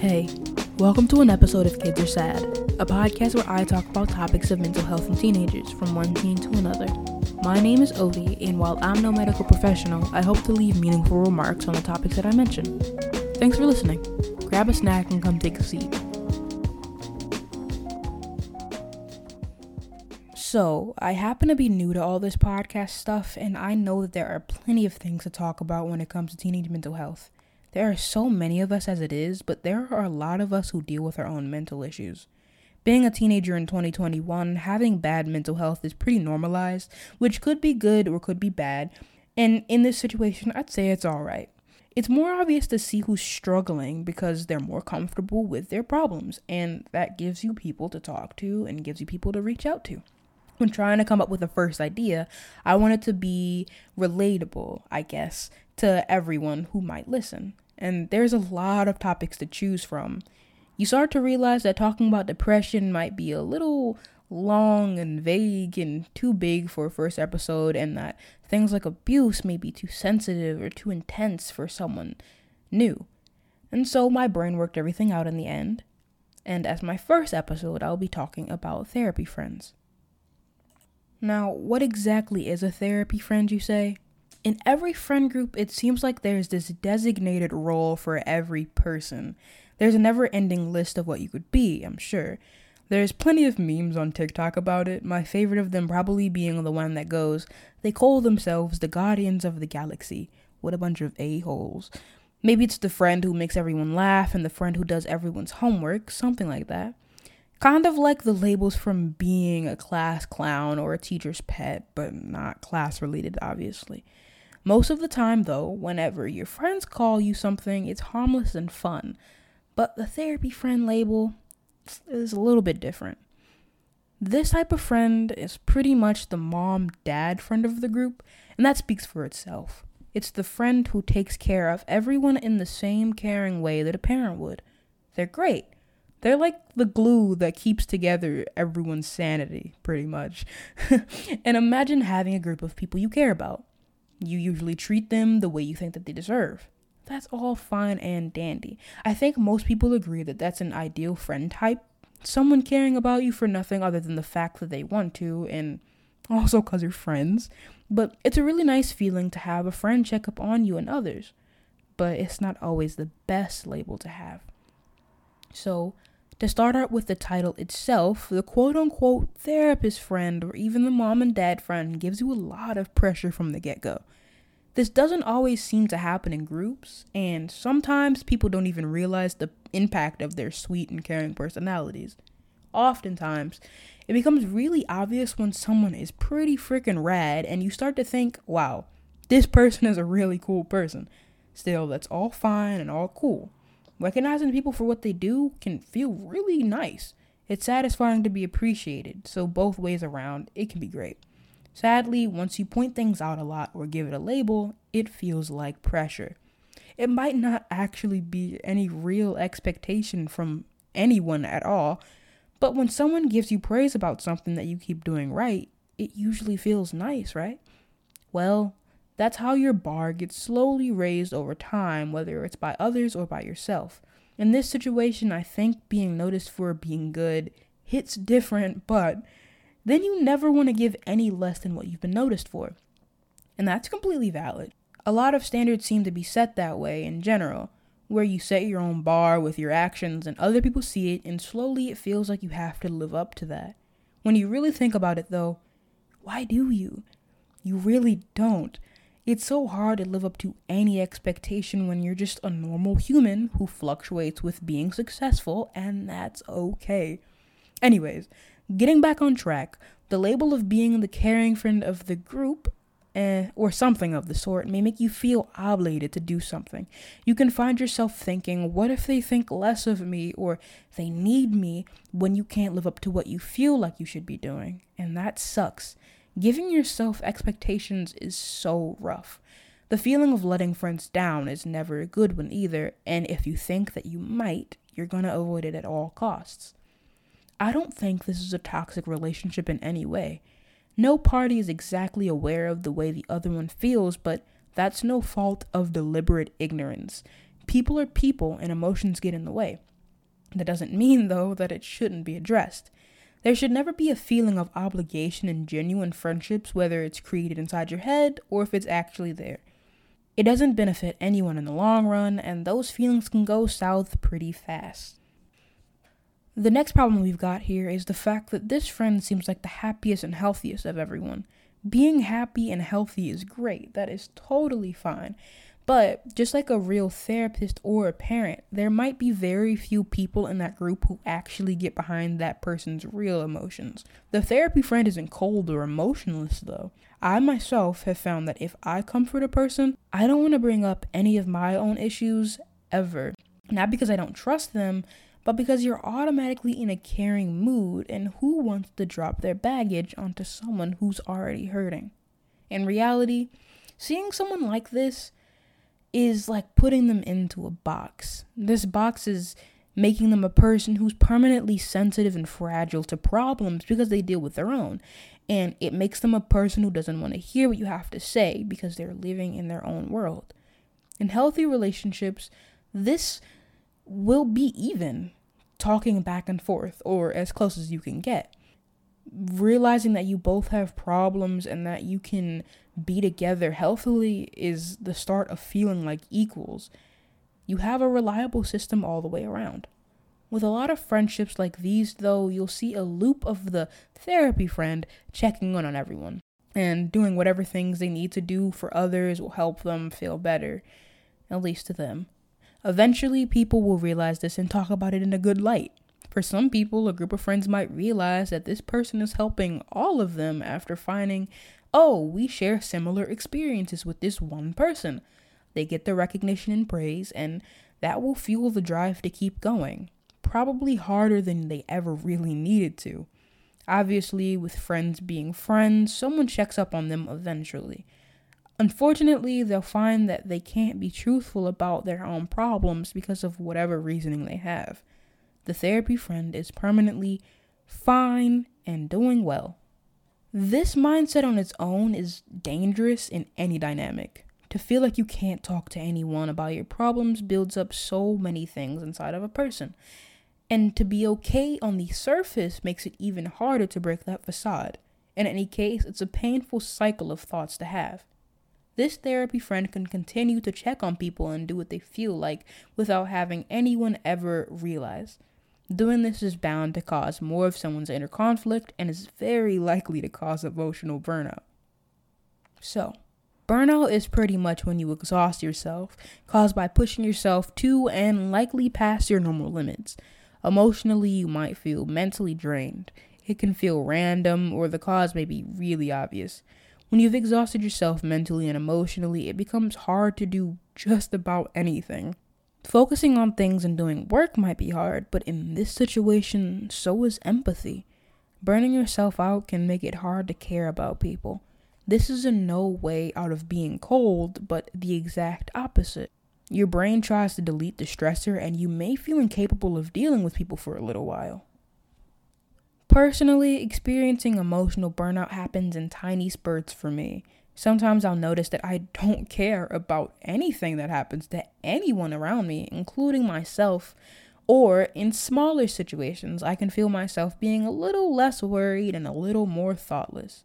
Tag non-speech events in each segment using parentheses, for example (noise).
Hey, welcome to an episode of Kids Are Sad, a podcast where I talk about topics of mental health in teenagers from one teen to another. My name is Odie, and while I'm no medical professional, I hope to leave meaningful remarks on the topics that I mention. Thanks for listening. Grab a snack and come take a seat. So, I happen to be new to all this podcast stuff, and I know that there are plenty of things to talk about when it comes to teenage mental health. There are so many of us as it is, but there are a lot of us who deal with our own mental issues. Being a teenager in 2021, having bad mental health is pretty normalized, which could be good or could be bad, and in this situation, I'd say it's alright. It's more obvious to see who's struggling because they're more comfortable with their problems, and that gives you people to talk to and gives you people to reach out to when trying to come up with a first idea, I wanted to be relatable, I guess, to everyone who might listen. And there's a lot of topics to choose from. You start to realize that talking about depression might be a little long and vague and too big for a first episode, and that things like abuse may be too sensitive or too intense for someone new. And so my brain worked everything out in the end. And as my first episode, I'll be talking about therapy friends. Now, what exactly is a therapy friend, you say? In every friend group, it seems like there's this designated role for every person. There's a never ending list of what you could be, I'm sure. There's plenty of memes on TikTok about it, my favorite of them probably being the one that goes, They call themselves the Guardians of the Galaxy. What a bunch of a-holes. Maybe it's the friend who makes everyone laugh and the friend who does everyone's homework, something like that. Kind of like the labels from being a class clown or a teacher's pet, but not class related, obviously. Most of the time, though, whenever your friends call you something, it's harmless and fun. But the therapy friend label is a little bit different. This type of friend is pretty much the mom dad friend of the group, and that speaks for itself. It's the friend who takes care of everyone in the same caring way that a parent would. They're great. They're like the glue that keeps together everyone's sanity, pretty much. (laughs) and imagine having a group of people you care about. You usually treat them the way you think that they deserve. That's all fine and dandy. I think most people agree that that's an ideal friend type. Someone caring about you for nothing other than the fact that they want to, and also because you're friends. But it's a really nice feeling to have a friend check up on you and others. But it's not always the best label to have. So, to start out with the title itself, the quote unquote therapist friend or even the mom and dad friend gives you a lot of pressure from the get go. This doesn't always seem to happen in groups, and sometimes people don't even realize the impact of their sweet and caring personalities. Oftentimes, it becomes really obvious when someone is pretty freaking rad, and you start to think, wow, this person is a really cool person. Still, that's all fine and all cool. Recognizing people for what they do can feel really nice. It's satisfying to be appreciated, so both ways around, it can be great. Sadly, once you point things out a lot or give it a label, it feels like pressure. It might not actually be any real expectation from anyone at all, but when someone gives you praise about something that you keep doing right, it usually feels nice, right? Well, that's how your bar gets slowly raised over time, whether it's by others or by yourself. In this situation, I think being noticed for being good hits different, but then you never want to give any less than what you've been noticed for. And that's completely valid. A lot of standards seem to be set that way in general, where you set your own bar with your actions and other people see it, and slowly it feels like you have to live up to that. When you really think about it, though, why do you? You really don't. It's so hard to live up to any expectation when you're just a normal human who fluctuates with being successful, and that's okay. Anyways, getting back on track, the label of being the caring friend of the group eh, or something of the sort may make you feel obligated to do something. You can find yourself thinking, what if they think less of me or they need me when you can't live up to what you feel like you should be doing? And that sucks. Giving yourself expectations is so rough. The feeling of letting friends down is never a good one either, and if you think that you might, you're gonna avoid it at all costs. I don't think this is a toxic relationship in any way. No party is exactly aware of the way the other one feels, but that's no fault of deliberate ignorance. People are people and emotions get in the way. That doesn't mean, though, that it shouldn't be addressed. There should never be a feeling of obligation in genuine friendships, whether it's created inside your head or if it's actually there. It doesn't benefit anyone in the long run, and those feelings can go south pretty fast. The next problem we've got here is the fact that this friend seems like the happiest and healthiest of everyone. Being happy and healthy is great, that is totally fine. But just like a real therapist or a parent, there might be very few people in that group who actually get behind that person's real emotions. The therapy friend isn't cold or emotionless, though. I myself have found that if I comfort a person, I don't want to bring up any of my own issues ever. Not because I don't trust them, but because you're automatically in a caring mood, and who wants to drop their baggage onto someone who's already hurting? In reality, seeing someone like this is like putting them into a box. This box is making them a person who's permanently sensitive and fragile to problems because they deal with their own. And it makes them a person who doesn't want to hear what you have to say because they're living in their own world. In healthy relationships, this will be even, talking back and forth, or as close as you can get. Realizing that you both have problems and that you can be together healthily is the start of feeling like equals. You have a reliable system all the way around. With a lot of friendships like these, though, you'll see a loop of the therapy friend checking in on everyone and doing whatever things they need to do for others will help them feel better, at least to them. Eventually, people will realize this and talk about it in a good light. For some people, a group of friends might realize that this person is helping all of them after finding, oh, we share similar experiences with this one person. They get the recognition and praise, and that will fuel the drive to keep going. Probably harder than they ever really needed to. Obviously, with friends being friends, someone checks up on them eventually. Unfortunately, they'll find that they can't be truthful about their own problems because of whatever reasoning they have. The therapy friend is permanently fine and doing well. This mindset on its own is dangerous in any dynamic. To feel like you can't talk to anyone about your problems builds up so many things inside of a person. And to be okay on the surface makes it even harder to break that facade. In any case, it's a painful cycle of thoughts to have. This therapy friend can continue to check on people and do what they feel like without having anyone ever realize. Doing this is bound to cause more of someone's inner conflict and is very likely to cause emotional burnout. So, burnout is pretty much when you exhaust yourself, caused by pushing yourself to and likely past your normal limits. Emotionally, you might feel mentally drained. It can feel random, or the cause may be really obvious. When you've exhausted yourself mentally and emotionally, it becomes hard to do just about anything. Focusing on things and doing work might be hard, but in this situation, so is empathy. Burning yourself out can make it hard to care about people. This is in no way out of being cold, but the exact opposite. Your brain tries to delete the stressor, and you may feel incapable of dealing with people for a little while. Personally, experiencing emotional burnout happens in tiny spurts for me. Sometimes I'll notice that I don't care about anything that happens to anyone around me, including myself. Or in smaller situations, I can feel myself being a little less worried and a little more thoughtless.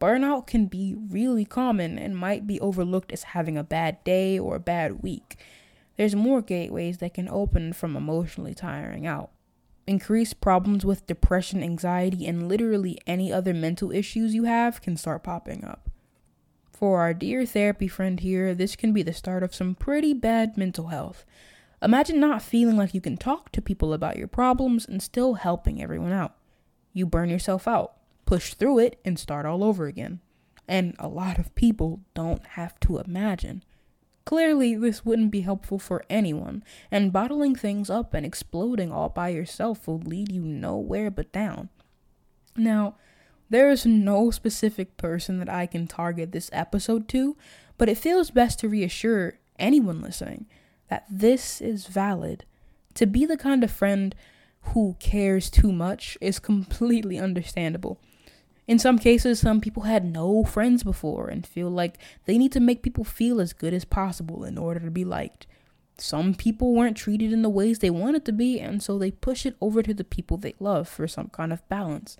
Burnout can be really common and might be overlooked as having a bad day or a bad week. There's more gateways that can open from emotionally tiring out increased problems with depression, anxiety, and literally any other mental issues you have can start popping up. For our dear therapy friend here, this can be the start of some pretty bad mental health. Imagine not feeling like you can talk to people about your problems and still helping everyone out. You burn yourself out, push through it, and start all over again. And a lot of people don't have to imagine. Clearly, this wouldn't be helpful for anyone, and bottling things up and exploding all by yourself will lead you nowhere but down. Now, there is no specific person that I can target this episode to, but it feels best to reassure anyone listening that this is valid. To be the kind of friend who cares too much is completely understandable. In some cases, some people had no friends before and feel like they need to make people feel as good as possible in order to be liked. Some people weren't treated in the ways they wanted to be, and so they push it over to the people they love for some kind of balance.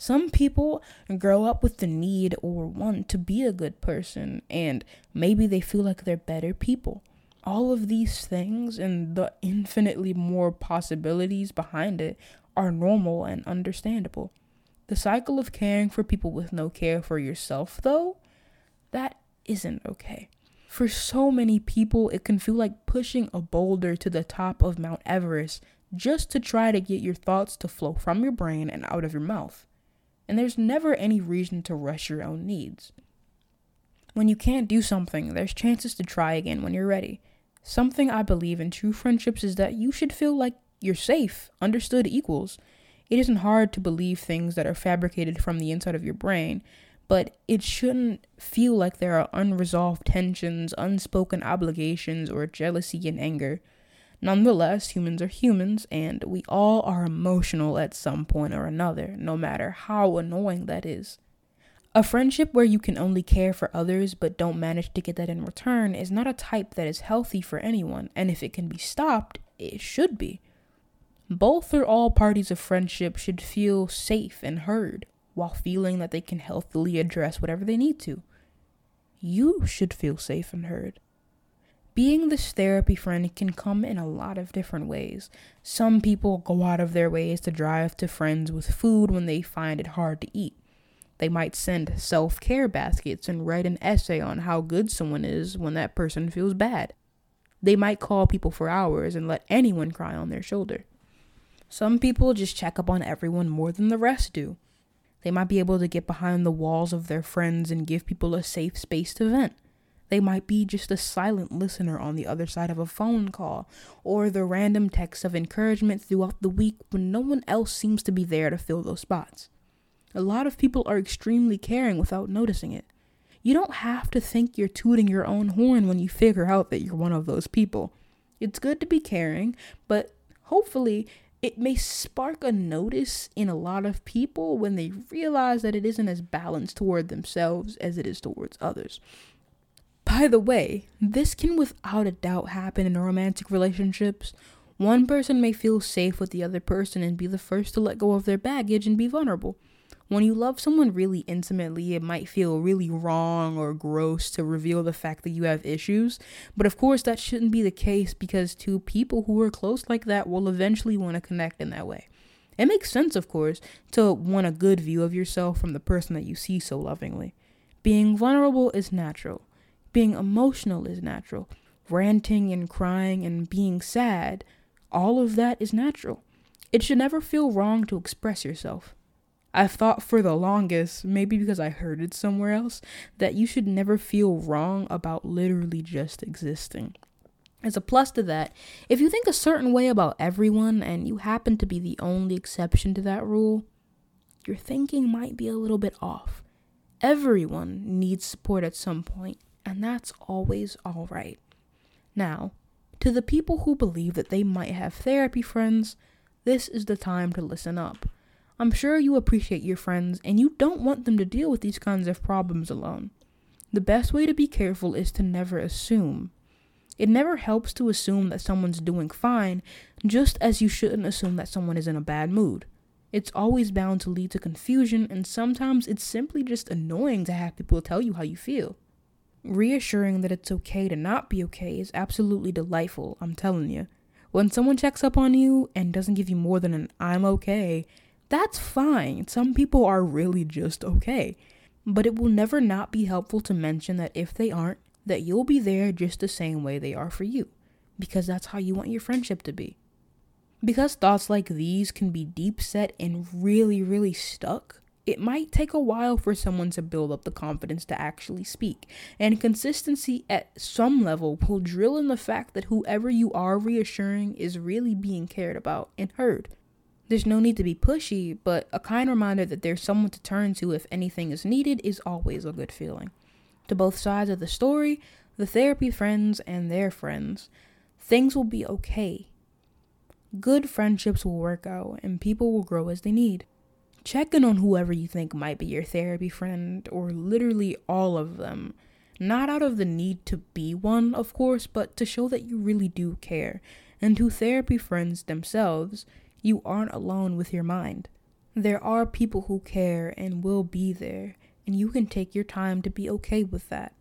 Some people grow up with the need or want to be a good person, and maybe they feel like they're better people. All of these things and the infinitely more possibilities behind it are normal and understandable. The cycle of caring for people with no care for yourself, though, that isn't okay. For so many people, it can feel like pushing a boulder to the top of Mount Everest just to try to get your thoughts to flow from your brain and out of your mouth and there's never any reason to rush your own needs. When you can't do something, there's chances to try again when you're ready. Something I believe in true friendships is that you should feel like you're safe, understood equals. It isn't hard to believe things that are fabricated from the inside of your brain, but it shouldn't feel like there are unresolved tensions, unspoken obligations, or jealousy and anger. Nonetheless, humans are humans, and we all are emotional at some point or another, no matter how annoying that is. A friendship where you can only care for others but don't manage to get that in return is not a type that is healthy for anyone, and if it can be stopped, it should be. Both or all parties of friendship should feel safe and heard while feeling that they can healthily address whatever they need to. You should feel safe and heard. Being this therapy friend can come in a lot of different ways. Some people go out of their ways to drive to friends with food when they find it hard to eat. They might send self care baskets and write an essay on how good someone is when that person feels bad. They might call people for hours and let anyone cry on their shoulder. Some people just check up on everyone more than the rest do. They might be able to get behind the walls of their friends and give people a safe space to vent. They might be just a silent listener on the other side of a phone call, or the random text of encouragement throughout the week when no one else seems to be there to fill those spots. A lot of people are extremely caring without noticing it. You don't have to think you're tooting your own horn when you figure out that you're one of those people. It's good to be caring, but hopefully it may spark a notice in a lot of people when they realize that it isn't as balanced toward themselves as it is towards others. By the way, this can without a doubt happen in romantic relationships. One person may feel safe with the other person and be the first to let go of their baggage and be vulnerable. When you love someone really intimately, it might feel really wrong or gross to reveal the fact that you have issues. But of course, that shouldn't be the case because two people who are close like that will eventually want to connect in that way. It makes sense, of course, to want a good view of yourself from the person that you see so lovingly. Being vulnerable is natural. Being emotional is natural. Ranting and crying and being sad, all of that is natural. It should never feel wrong to express yourself. I've thought for the longest, maybe because I heard it somewhere else, that you should never feel wrong about literally just existing. As a plus to that, if you think a certain way about everyone and you happen to be the only exception to that rule, your thinking might be a little bit off. Everyone needs support at some point and that's always all right. Now, to the people who believe that they might have therapy friends, this is the time to listen up. I'm sure you appreciate your friends and you don't want them to deal with these kinds of problems alone. The best way to be careful is to never assume. It never helps to assume that someone's doing fine, just as you shouldn't assume that someone is in a bad mood. It's always bound to lead to confusion, and sometimes it's simply just annoying to have people tell you how you feel. Reassuring that it's okay to not be okay is absolutely delightful, I'm telling you. When someone checks up on you and doesn't give you more than an I'm okay, that's fine. Some people are really just okay. But it will never not be helpful to mention that if they aren't, that you'll be there just the same way they are for you. Because that's how you want your friendship to be. Because thoughts like these can be deep set and really, really stuck, it might take a while for someone to build up the confidence to actually speak. And consistency at some level will drill in the fact that whoever you are reassuring is really being cared about and heard. There's no need to be pushy, but a kind reminder that there's someone to turn to if anything is needed is always a good feeling. To both sides of the story, the therapy friends and their friends, things will be okay. Good friendships will work out and people will grow as they need. Check in on whoever you think might be your therapy friend, or literally all of them. Not out of the need to be one, of course, but to show that you really do care. And to therapy friends themselves, you aren't alone with your mind. There are people who care and will be there, and you can take your time to be okay with that.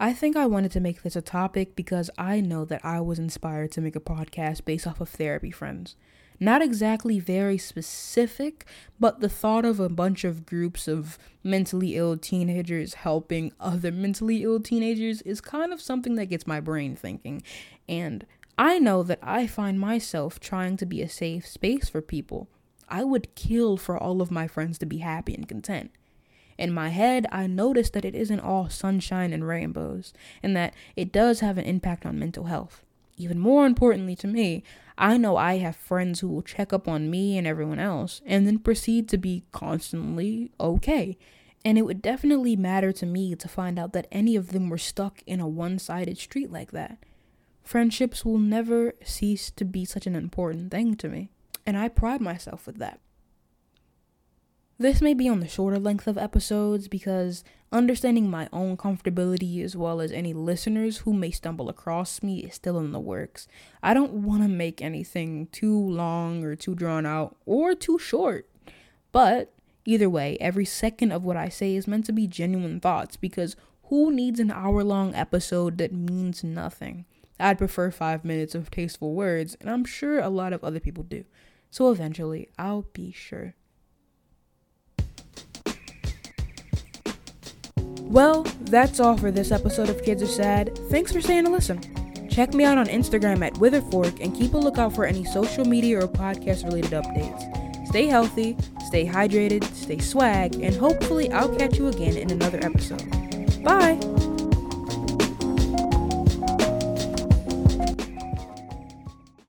I think I wanted to make this a topic because I know that I was inspired to make a podcast based off of therapy friends. Not exactly very specific, but the thought of a bunch of groups of mentally ill teenagers helping other mentally ill teenagers is kind of something that gets my brain thinking. And I know that I find myself trying to be a safe space for people. I would kill for all of my friends to be happy and content. In my head, I notice that it isn't all sunshine and rainbows, and that it does have an impact on mental health. Even more importantly to me, I know I have friends who will check up on me and everyone else and then proceed to be constantly okay. And it would definitely matter to me to find out that any of them were stuck in a one sided street like that. Friendships will never cease to be such an important thing to me, and I pride myself with that. This may be on the shorter length of episodes because understanding my own comfortability as well as any listeners who may stumble across me is still in the works. I don't want to make anything too long or too drawn out or too short. But either way, every second of what I say is meant to be genuine thoughts because who needs an hour long episode that means nothing? I'd prefer five minutes of tasteful words, and I'm sure a lot of other people do. So eventually, I'll be sure. Well, that's all for this episode of Kids Are Sad. Thanks for staying to listen. Check me out on Instagram at Witherfork and keep a lookout for any social media or podcast related updates. Stay healthy, stay hydrated, stay swag, and hopefully I'll catch you again in another episode. Bye!